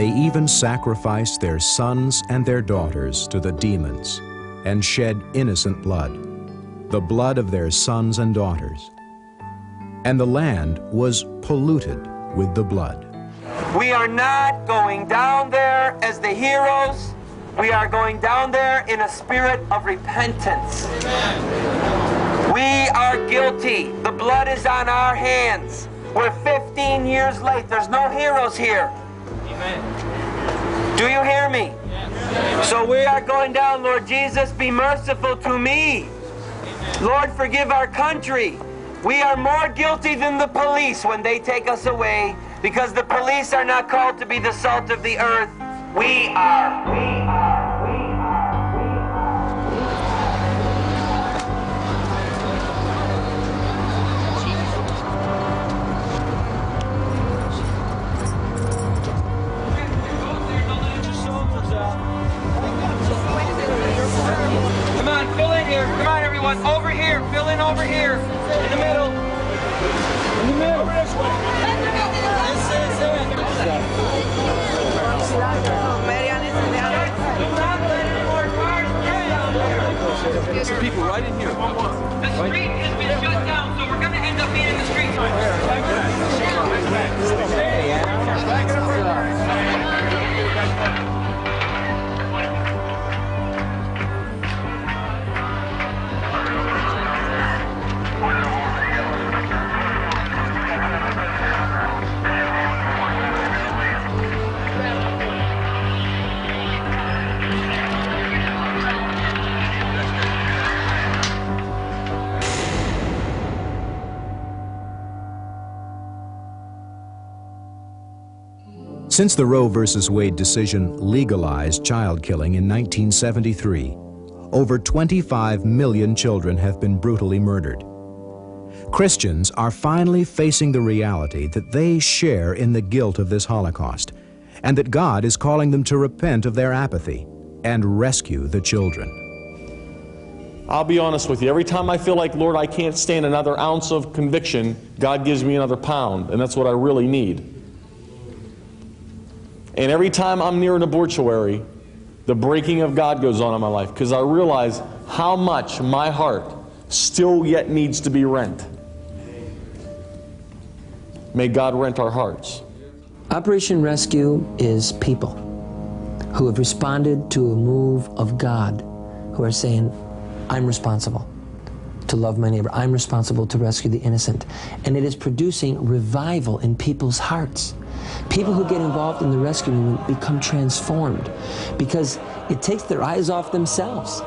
They even sacrificed their sons and their daughters to the demons and shed innocent blood, the blood of their sons and daughters. And the land was polluted with the blood. We are not going down there as the heroes. We are going down there in a spirit of repentance. We are guilty. The blood is on our hands. We're 15 years late. There's no heroes here. Do you hear me? So we are going down, Lord Jesus, be merciful to me. Lord, forgive our country. We are more guilty than the police when they take us away because the police are not called to be the salt of the earth. We are. We are. Come on, everyone. Over here. Fill in over here. In the middle. In the middle. Over This way. This is it. Some people right in here. The street has been shut down, so we're going to end up being in the streets. Since the Roe v. Wade decision legalized child killing in 1973, over 25 million children have been brutally murdered. Christians are finally facing the reality that they share in the guilt of this Holocaust and that God is calling them to repent of their apathy and rescue the children. I'll be honest with you. Every time I feel like, Lord, I can't stand another ounce of conviction, God gives me another pound, and that's what I really need. And every time I'm near an abortuary, the breaking of God goes on in my life because I realize how much my heart still yet needs to be rent. May God rent our hearts. Operation Rescue is people who have responded to a move of God, who are saying, I'm responsible to love my neighbor. I'm responsible to rescue the innocent. And it is producing revival in people's hearts. People who get involved in the rescue movement become transformed because it takes their eyes off themselves.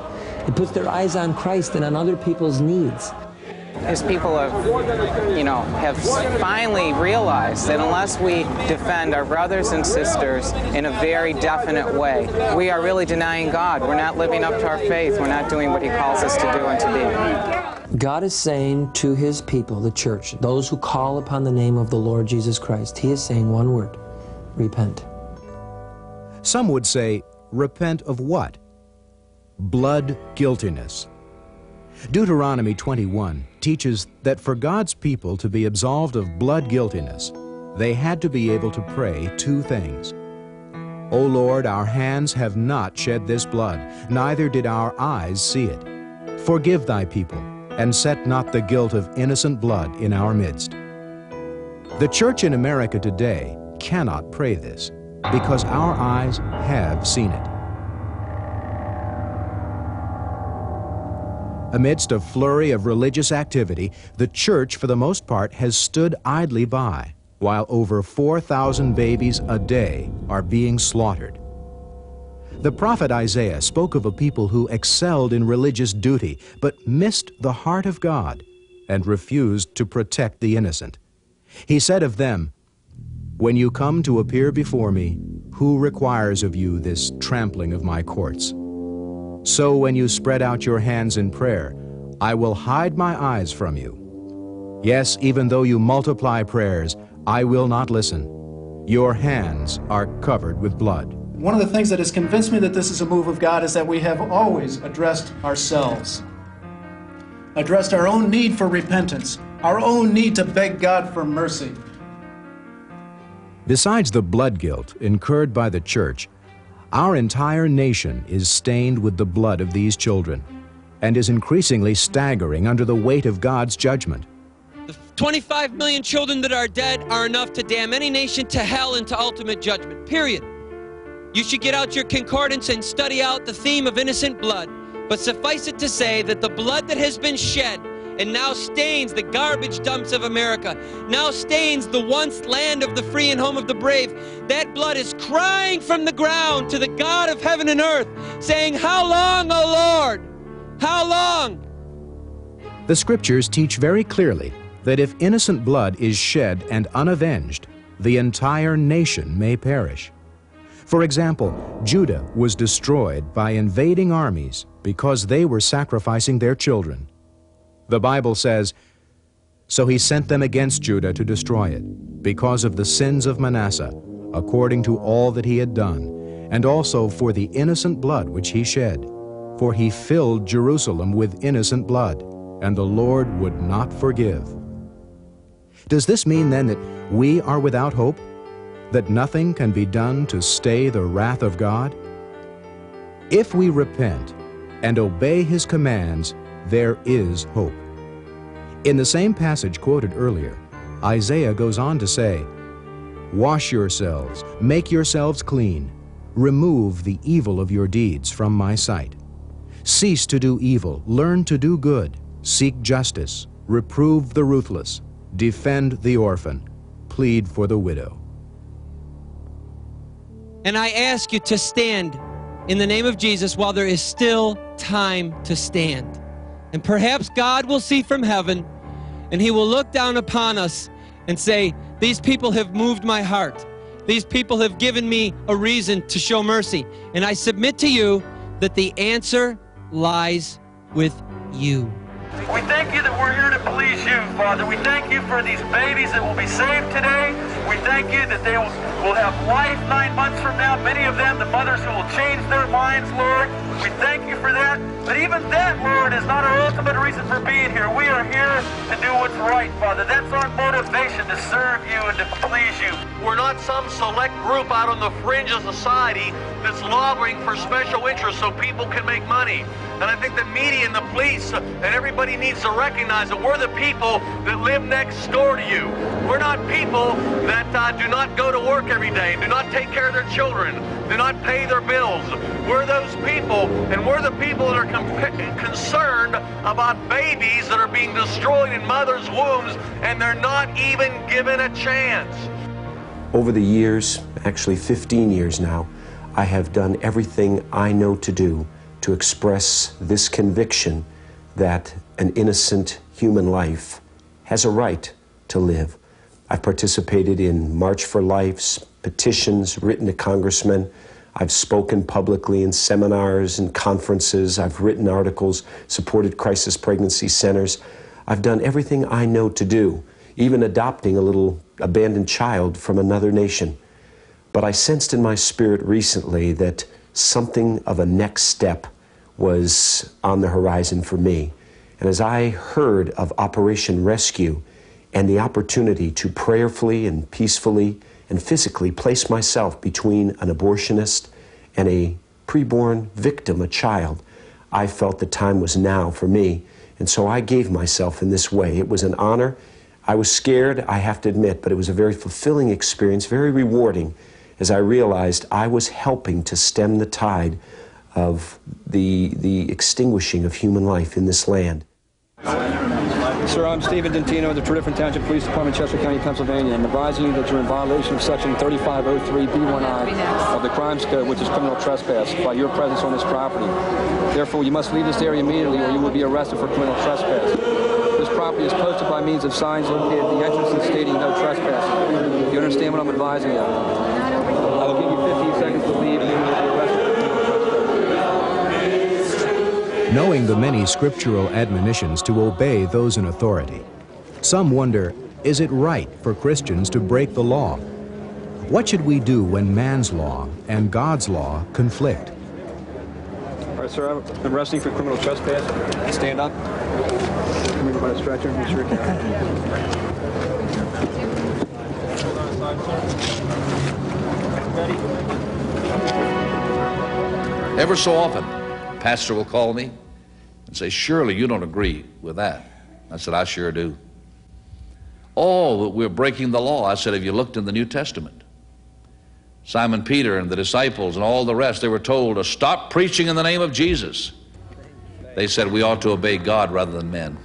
It puts their eyes on Christ and on other people's needs. As people have, you know, have finally realized that unless we defend our brothers and sisters in a very definite way, we are really denying God. We're not living up to our faith. We're not doing what He calls us to do and to be. God is saying to His people, the church, those who call upon the name of the Lord Jesus Christ, He is saying one word repent. Some would say, repent of what? Blood guiltiness. Deuteronomy 21 teaches that for God's people to be absolved of blood guiltiness, they had to be able to pray two things. O Lord, our hands have not shed this blood, neither did our eyes see it. Forgive thy people, and set not the guilt of innocent blood in our midst. The church in America today cannot pray this because our eyes have seen it. Amidst a flurry of religious activity, the church, for the most part, has stood idly by while over 4,000 babies a day are being slaughtered. The prophet Isaiah spoke of a people who excelled in religious duty but missed the heart of God and refused to protect the innocent. He said of them, When you come to appear before me, who requires of you this trampling of my courts? So when you spread out your hands in prayer, I will hide my eyes from you. Yes, even though you multiply prayers, I will not listen. Your hands are covered with blood. One of the things that has convinced me that this is a move of God is that we have always addressed ourselves, addressed our own need for repentance, our own need to beg God for mercy. Besides the blood guilt incurred by the church, our entire nation is stained with the blood of these children and is increasingly staggering under the weight of God's judgment. The 25 million children that are dead are enough to damn any nation to hell and to ultimate judgment. Period. You should get out your concordance and study out the theme of innocent blood. But suffice it to say that the blood that has been shed and now stains the garbage dumps of America, now stains the once land of the free and home of the brave, that blood is crying from the ground to the God of heaven and earth, saying, How long, O Lord? How long? The scriptures teach very clearly that if innocent blood is shed and unavenged, the entire nation may perish. For example, Judah was destroyed by invading armies because they were sacrificing their children. The Bible says, So he sent them against Judah to destroy it, because of the sins of Manasseh, according to all that he had done, and also for the innocent blood which he shed. For he filled Jerusalem with innocent blood, and the Lord would not forgive. Does this mean then that we are without hope? That nothing can be done to stay the wrath of God? If we repent and obey his commands, there is hope. In the same passage quoted earlier, Isaiah goes on to say, Wash yourselves, make yourselves clean, remove the evil of your deeds from my sight. Cease to do evil, learn to do good, seek justice, reprove the ruthless, defend the orphan, plead for the widow. And I ask you to stand in the name of Jesus while there is still time to stand. And perhaps God will see from heaven and he will look down upon us and say, These people have moved my heart. These people have given me a reason to show mercy. And I submit to you that the answer lies with you. We thank you that we're here to please you, Father. We thank you for these babies that will be saved today. We thank you that they will, have life nine months from now. Many of them, the mothers who will change their minds, Lord. We thank you for that. But even that, Lord, is not our ultimate reason for being here. We are here to do what's right, Father. That's our motivation to serve you and to please you. We're not some select group out on the fringe of society that's lobbying for special interests so people can make money. And I think the media and the police and everybody needs to recognize that we're the people that live next door to you. We're not people that uh, do not go to work every day, and do not take care of their children, do not pay their bills. We're those people, and we're the people that are com- concerned about babies that are being destroyed in mothers' wombs, and they're not even given a chance. Over the years, actually 15 years now, I have done everything I know to do to express this conviction that an innocent human life has a right to live. I've participated in March for Life's petitions written to congressmen. I've spoken publicly in seminars and conferences. I've written articles, supported crisis pregnancy centers. I've done everything I know to do, even adopting a little abandoned child from another nation. But I sensed in my spirit recently that something of a next step was on the horizon for me. And as I heard of Operation Rescue and the opportunity to prayerfully and peacefully and physically place myself between an abortionist and a preborn victim, a child, I felt the time was now for me. And so I gave myself in this way. It was an honor. I was scared, I have to admit, but it was a very fulfilling experience, very rewarding, as I realized I was helping to stem the tide of the, the extinguishing of human life in this land. Sir, I'm Stephen Dentino of the Tredyffrin Township Police Department, Chester County, Pennsylvania. I'm advising you that you're in violation of Section 3503B1I of the Crimes Code, which is criminal trespass, by your presence on this property. Therefore, you must leave this area immediately or you will be arrested for criminal trespass. This property is posted by means of signs located at the entrance and stating no trespassing. Do you understand what I'm advising you? I will give you 15 seconds to leave knowing the many scriptural admonitions to obey those in authority. Some wonder, is it right for Christians to break the law? What should we do when man's law and God's law conflict? All right, sir, I'm arresting for criminal trespass. Stand up. Come in by a stretcher. Be sure Ready? Ever so often, pastor will call me and say, Surely you don't agree with that. I said, I sure do. Oh, we're breaking the law. I said, Have you looked in the New Testament? Simon Peter and the disciples and all the rest, they were told to stop preaching in the name of Jesus. They said we ought to obey God rather than men.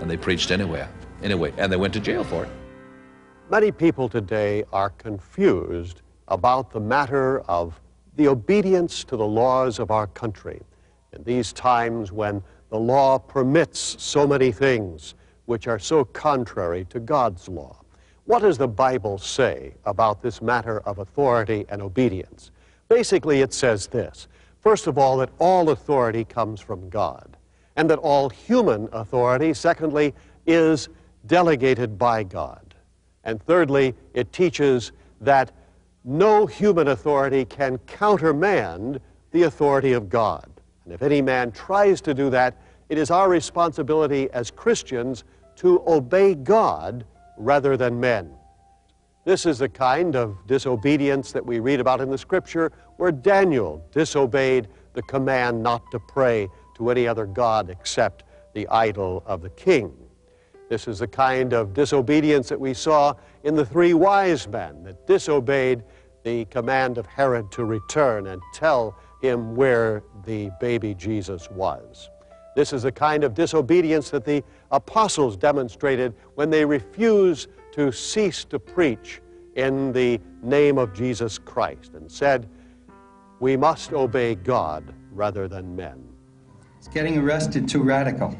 And they preached anyway. Anyway, and they went to jail for it. Many people today are confused about the matter of the obedience to the laws of our country. In these times when the law permits so many things which are so contrary to God's law. What does the Bible say about this matter of authority and obedience? Basically, it says this first of all, that all authority comes from God, and that all human authority, secondly, is delegated by God. And thirdly, it teaches that no human authority can countermand the authority of God. And if any man tries to do that, it is our responsibility as Christians to obey God rather than men. This is the kind of disobedience that we read about in the scripture where Daniel disobeyed the command not to pray to any other God except the idol of the king. This is the kind of disobedience that we saw in the three wise men that disobeyed the command of Herod to return and tell him where the baby Jesus was. This is the kind of disobedience that the apostles demonstrated when they refused to cease to preach in the name of Jesus Christ and said, We must obey God rather than men. It's getting arrested too radical.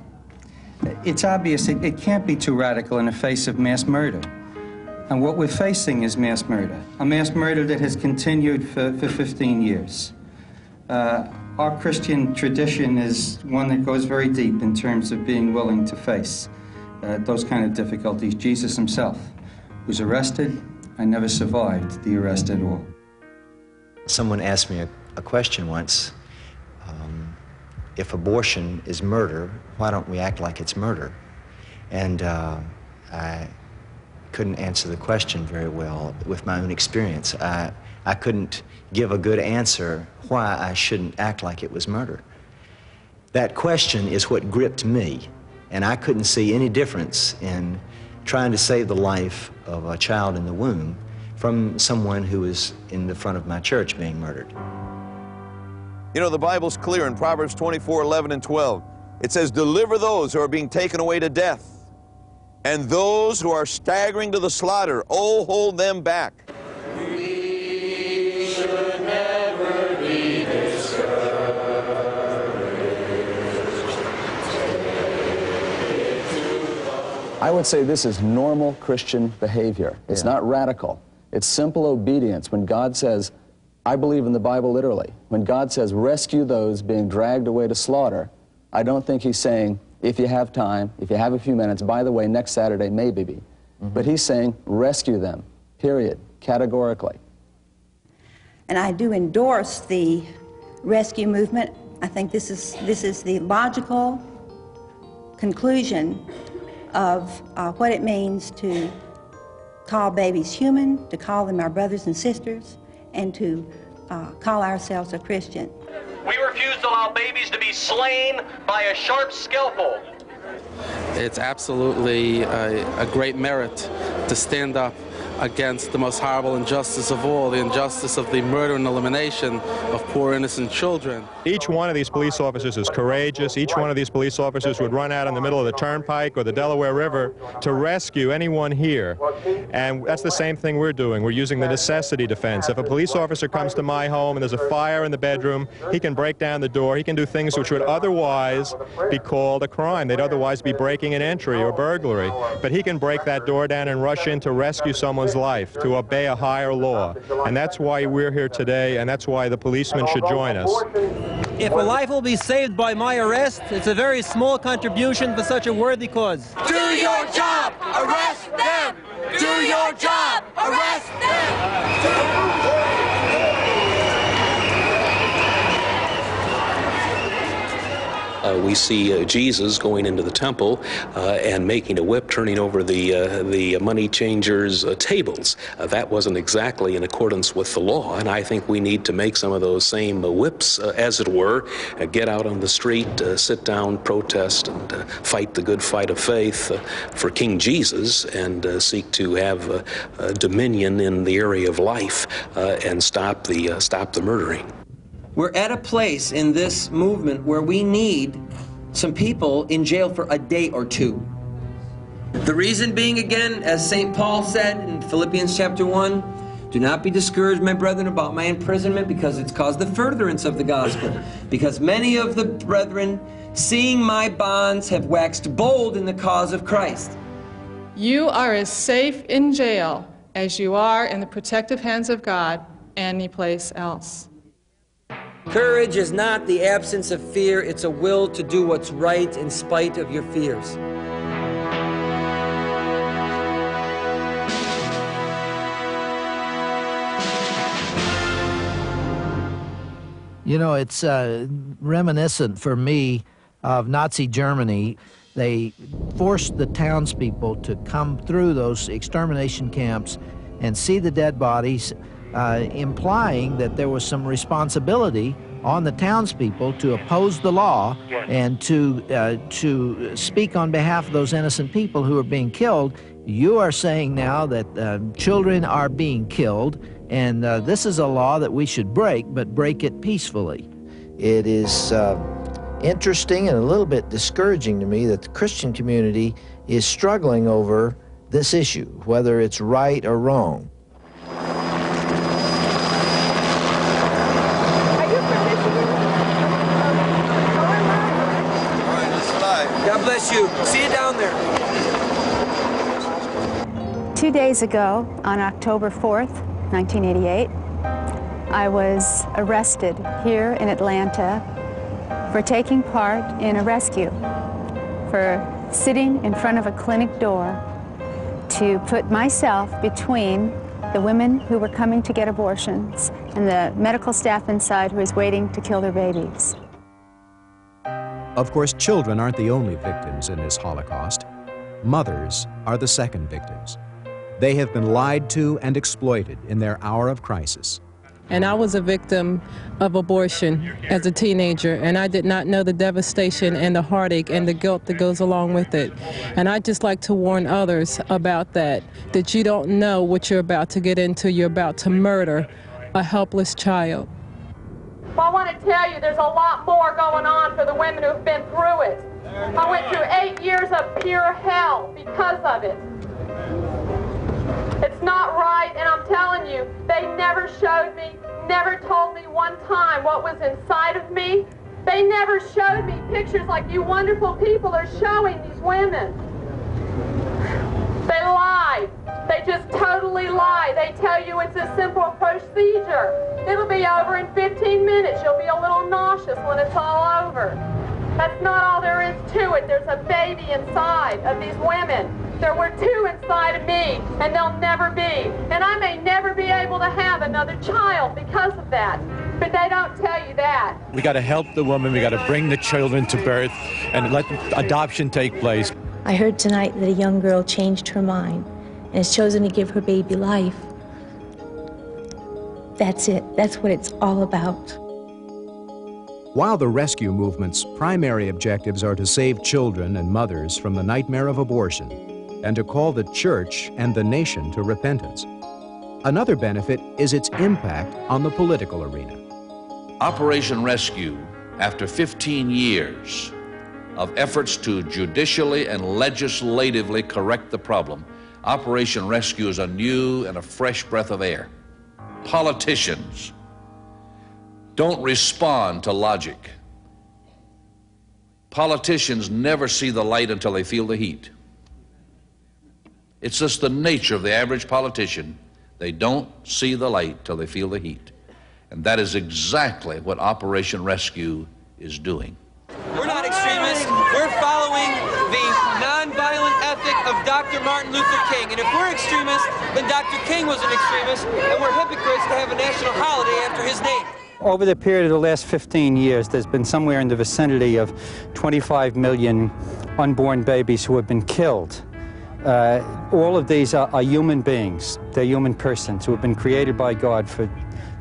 It's obvious it, it can't be too radical in the face of mass murder. And what we're facing is mass murder, a mass murder that has continued for, for 15 years. Uh, our Christian tradition is one that goes very deep in terms of being willing to face uh, those kind of difficulties. Jesus himself was arrested and never survived the arrest at all. Someone asked me a, a question once um, if abortion is murder, why don't we act like it's murder? And uh, I couldn't answer the question very well with my own experience. I, I couldn't give a good answer why I shouldn't act like it was murder. That question is what gripped me, and I couldn't see any difference in trying to save the life of a child in the womb from someone who was in the front of my church being murdered. You know, the Bible's clear in Proverbs 24 11 and 12. It says, Deliver those who are being taken away to death, and those who are staggering to the slaughter, oh, hold them back. I would say this is normal Christian behavior. It's yeah. not radical. It's simple obedience. When God says, I believe in the Bible literally, when God says, rescue those being dragged away to slaughter, I don't think he's saying, if you have time, if you have a few minutes, by the way, next Saturday, maybe be. Mm -hmm. But he's saying, rescue them, period, categorically. And I do endorse the rescue movement. I think this is, this is the logical conclusion of uh, what it means to call babies human, to call them our brothers and sisters, and to uh, call ourselves a Christian. We refuse to allow babies to be slain by a sharp scalpel. It's absolutely a, a great merit to stand up against the most horrible injustice of all, the injustice of the murder and elimination of poor innocent children. Each one of these police officers is courageous. Each one of these police officers would run out in the middle of the turnpike or the Delaware River to rescue anyone here. And that's the same thing we're doing. We're using the necessity defense. If a police officer comes to my home and there's a fire in the bedroom, he can break down the door. He can do things which would otherwise be called a crime. They'd otherwise be breaking an entry or burglary. But he can break that door down and rush in to rescue someone someone's life, to obey a higher law. And that's why we're here today, and that's why the policemen should join us. If a life will be saved by my arrest, it's a very small contribution for such a worthy cause. Do your job! Arrest them! Do your job! Arrest them! Uh, we see uh, Jesus going into the temple uh, and making a whip, turning over the, uh, the money changers' uh, tables. Uh, that wasn't exactly in accordance with the law, and I think we need to make some of those same uh, whips, as it were, get out on the street, sit down, protest, and fight the good fight of faith for King Jesus and seek to have dominion in the area of life and stop the, stop the murdering. We're at a place in this movement where we need some people in jail for a day or two. The reason being, again, as St. Paul said in Philippians chapter 1, do not be discouraged, my brethren, about my imprisonment, because it's caused the furtherance of the gospel. Because many of the brethren, seeing my bonds, have waxed bold in the cause of Christ. You are as safe in jail as you are in the protective hands of God any place else. Courage is not the absence of fear, it's a will to do what's right in spite of your fears. You know, it's uh, reminiscent for me of Nazi Germany. They forced the townspeople to come through those extermination camps and see the dead bodies uh, implying that there was some responsibility on the townspeople to oppose the law and to uh, to speak on behalf of those innocent people who are being killed. You are saying now that uh, children are being killed, and uh, this is a law that we should break, but break it peacefully. It is uh, interesting and a little bit discouraging to me that the Christian community is struggling over this issue, whether it's right or wrong. bless you. Two days ago, on October 4th, 1988, I was arrested here in Atlanta for taking part in a rescue, for sitting in front of a clinic door to put myself between the women who were coming to get abortions and the medical staff inside who was waiting to kill their babies. Of course, children aren't the only victims in this Holocaust. Mothers are the second victims. They have been lied to and exploited in their hour of crisis. And I was a victim of abortion as a teenager, and I did not know the devastation and the heartache and the guilt that goes along with it. And I'd just like to warn others about that, that you don't know what you're about to get into. You're about to murder a helpless child. I want to tell you there's a lot more going on for the women who've been through it. I went through eight years of pure hell because of it. It's not right, and I'm telling you, they never showed me, never told me one time what was inside of me. They never showed me pictures like you wonderful people are showing these women. They lie. They just totally lie. They tell you it's a simple procedure. It'll be over in 15 minutes. You'll be a little nauseous when it's all over. That's not all there is to it. There's a baby inside of these women. There were two inside of me, and they'll never be. And I may never be able to have another child because of that. But they don't tell you that. We got to help the woman. We got to bring the children to birth and let adoption take place. I heard tonight that a young girl changed her mind and has chosen to give her baby life. That's it. That's what it's all about. While the rescue movement's primary objectives are to save children and mothers from the nightmare of abortion and to call the church and the nation to repentance, another benefit is its impact on the political arena. Operation Rescue, after 15 years, of efforts to judicially and legislatively correct the problem, Operation Rescue is a new and a fresh breath of air. Politicians don't respond to logic. Politicians never see the light until they feel the heat. It's just the nature of the average politician. They don't see the light till they feel the heat. And that is exactly what Operation Rescue is doing. We're not extremists. We're following the nonviolent ethic of Dr. Martin Luther King. And if we're extremists, then Dr. King was an extremist, and we're hypocrites to have a national holiday after his name. Over the period of the last 15 years, there's been somewhere in the vicinity of 25 million unborn babies who have been killed. Uh, all of these are, are, human beings. They're human persons who have been created by God for,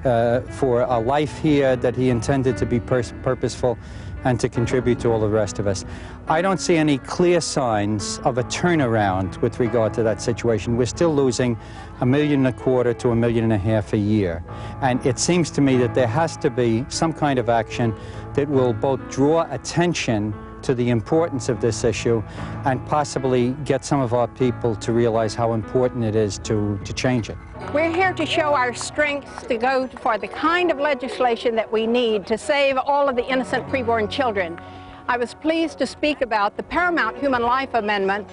uh, for a life here that He intended to be purposeful and to contribute to all the rest of us. I don't see any clear signs of a turnaround with regard to that situation. We're still losing a million and a quarter to a million and a half a year. And it seems to me that there has to be some kind of action that will both draw attention to the importance of this issue and possibly get some of our people to realize how important it is to, to change it. We're here to show our strength to go for the kind of legislation that we need to save all of the innocent preborn children. I was pleased to speak about the Paramount Human Life Amendment,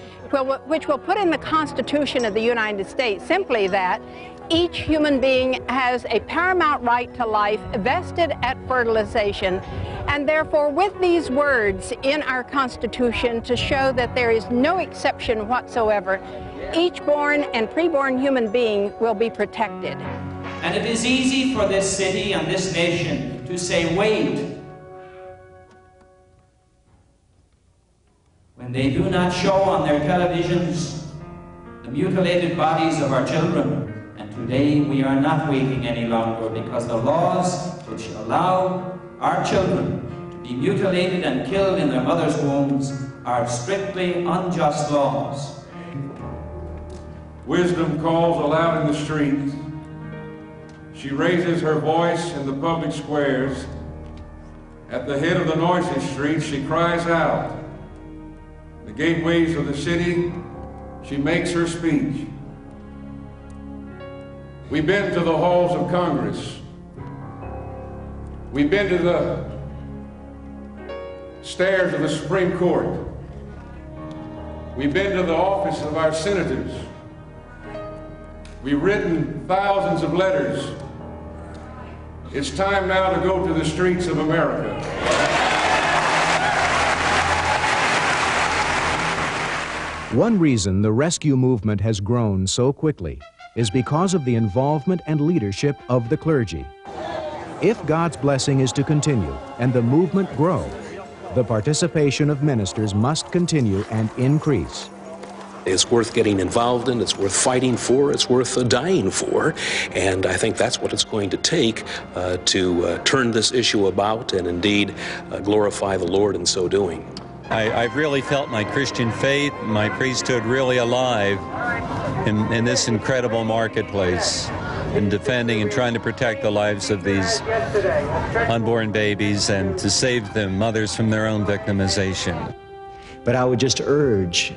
which will put in the Constitution of the United States simply that each human being has a paramount right to life vested at fertilization. And therefore, with these words in our Constitution to show that there is no exception whatsoever, each born and preborn human being will be protected. And it is easy for this city and this nation to say, wait, when they do not show on their televisions the mutilated bodies of our children, Today we are not waiting any longer because the laws which allow our children to be mutilated and killed in their mother's wombs are strictly unjust laws. Wisdom calls aloud in the streets. She raises her voice in the public squares. At the head of the noisy streets, she cries out. The gateways of the city, she makes her speech. We've been to the halls of Congress. We've been to the stairs of the Supreme Court. We've been to the office of our senators. We've written thousands of letters. It's time now to go to the streets of America. One reason the rescue movement has grown so quickly is because of the involvement and leadership of the clergy. If God's blessing is to continue and the movement grow, the participation of ministers must continue and increase. It's worth getting involved in, it's worth fighting for, it's worth uh, dying for, and I think that's what it's going to take uh, to uh, turn this issue about and indeed uh, glorify the Lord in so doing. I, have really felt my Christian faith, my priesthood really alive in, in this incredible marketplace in defending and trying to protect the lives of these unborn babies and to save them, mothers from their own victimization. But I would just urge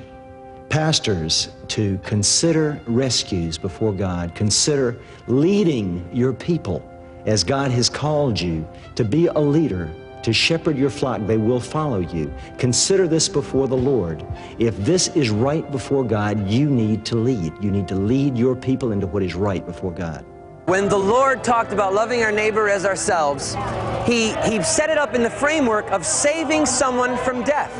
pastors to consider rescues before God, consider leading your people as God has called you to be a leader to shepherd your flock, they will follow you. Consider this before the Lord. If this is right before God, you need to lead. You need to lead your people into what is right before God. When the Lord talked about loving our neighbor as ourselves, he, he set it up in the framework of saving someone from death.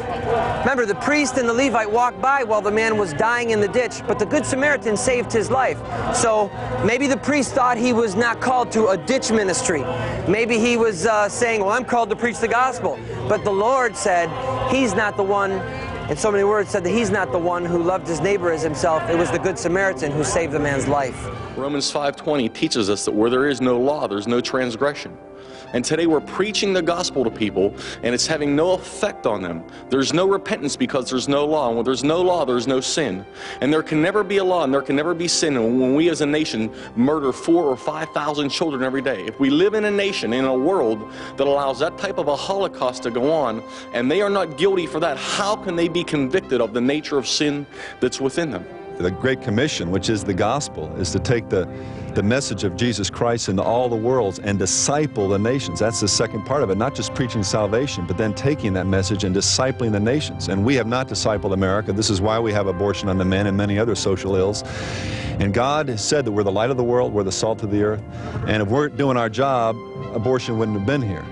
Remember, the priest and the Levite walked by while the man was dying in the ditch, but the Good Samaritan saved his life. So maybe the priest thought he was not called to a ditch ministry. Maybe he was uh, saying, Well, I'm called to preach the gospel. But the Lord said, He's not the one in so many words, said that he's not the one who loved his neighbor as himself. It was the Good Samaritan who saved the man's life. Romans 5.20 teaches us that where there is no law, there's no transgression. And today we're preaching the gospel to people and it's having no effect on them. There's no repentance because there's no law. And when there's no law, there's no sin. And there can never be a law and there can never be sin. And when we as a nation murder four or 5,000 children every day, if we live in a nation, in a world that allows that type of a holocaust to go on and they are not guilty for that, how can they be convicted of the nature of sin that's within them? The Great Commission, which is the gospel, is to take the, the message of Jesus Christ into all the worlds and disciple the nations. That's the second part of it, not just preaching salvation, but then taking that message and discipling the nations. And we have not discipled America. This is why we have abortion on demand and many other social ills. And God has said that we're the light of the world, we're the salt of the earth. And if we're doing our job, abortion wouldn't have been here.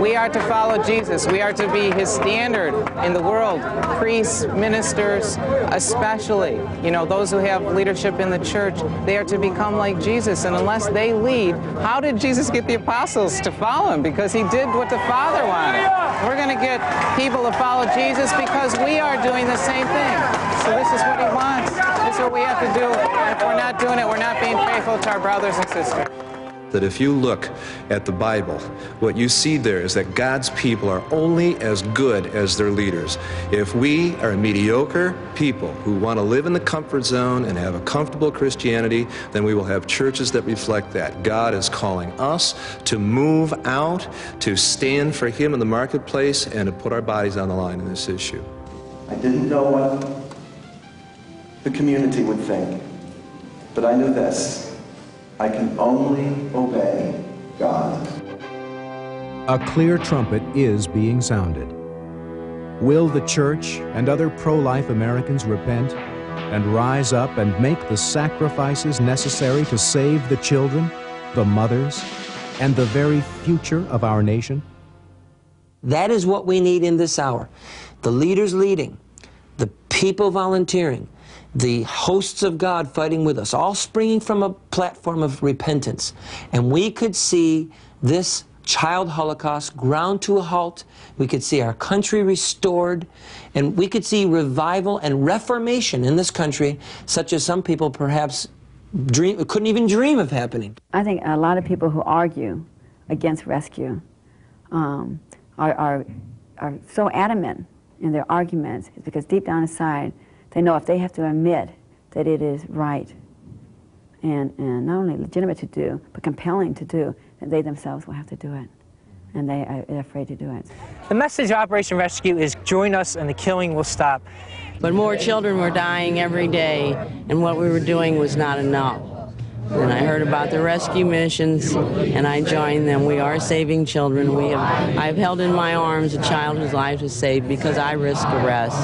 We are to follow Jesus. We are to be his standard in the world. Priests, ministers, especially, you know, those who have leadership in the church, they are to become like Jesus. And unless they lead, how did Jesus get the apostles to follow him? Because he did what the Father wanted. We're going to get people to follow Jesus because we are doing the same thing. So this is what he wants. This is what we have to do. And if we're not doing it, we're not being faithful to our brothers and sisters that if you look at the Bible, what you see there is that God's people are only as good as their leaders. If we are mediocre people who want to live in the comfort zone and have a comfortable Christianity, then we will have churches that reflect that. God is calling us to move out, to stand for Him in the marketplace, and to put our bodies on the line in this issue. I didn't know what the community would think, but I knew this. I can only obey God. A clear trumpet is being sounded. Will the church and other pro-life Americans repent and rise up and make the sacrifices necessary to save the children, the mothers, and the very future of our nation? That is what we need in this hour. The leaders leading, the people volunteering, the hosts of God fighting with us, all springing from a platform of repentance. And we could see this child holocaust ground to a halt. We could see our country restored. And we could see revival and reformation in this country, such as some people perhaps dream, couldn't even dream of happening. I think a lot of people who argue against rescue um, are, are, are so adamant in their arguments because deep down inside, they know if they have to admit that it is right and, and not only legitimate to do, but compelling to do, that they themselves will have to do it. And they are afraid to do it. The message of Operation Rescue is join us and the killing will stop. But more children were dying every day, and what we were doing was not enough. And I heard about the rescue missions, and I joined them. We are saving children. We have, I've held in my arms a child whose life was saved because I risk arrest.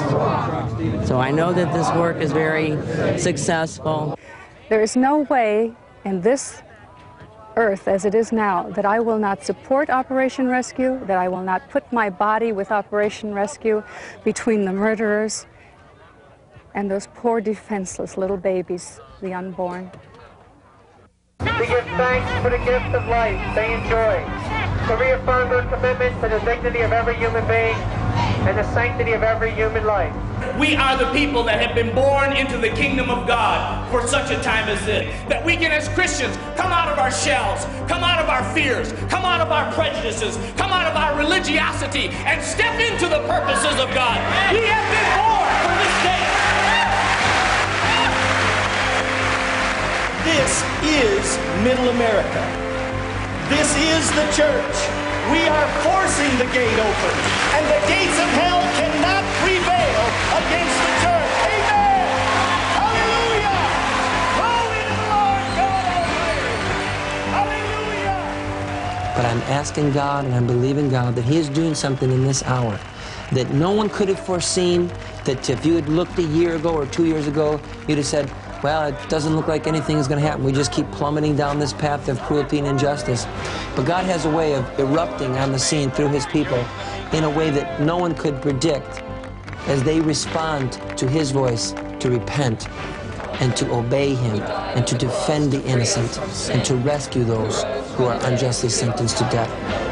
So I know that this work is very successful. There is no way in this earth as it is now that I will not support Operation Rescue, that I will not put my body with Operation Rescue between the murderers and those poor defenseless little babies, the unborn to give thanks for the gift of life they enjoy, to reaffirm their commitment to the dignity of every human being and the sanctity of every human life. We are the people that have been born into the kingdom of God for such a time as this. That we can, as Christians, come out of our shells, come out of our fears, come out of our prejudices, come out of our religiosity, and step into the purposes of God. We have been born for this day. This is Middle America. This is the church. We are forcing the gate open, and the gates of hell cannot prevail against the church. Amen. Hallelujah. Glory to the Lord God Almighty. Hallelujah. But I'm asking God and I'm believing God that He is doing something in this hour that no one could have foreseen. That if you had looked a year ago or two years ago, you'd have said, well, it doesn't look like anything is going to happen. We just keep plummeting down this path of cruelty and injustice. But God has a way of erupting on the scene through his people in a way that no one could predict as they respond to his voice to repent and to obey him and to defend the innocent and to rescue those who are unjustly sentenced to death.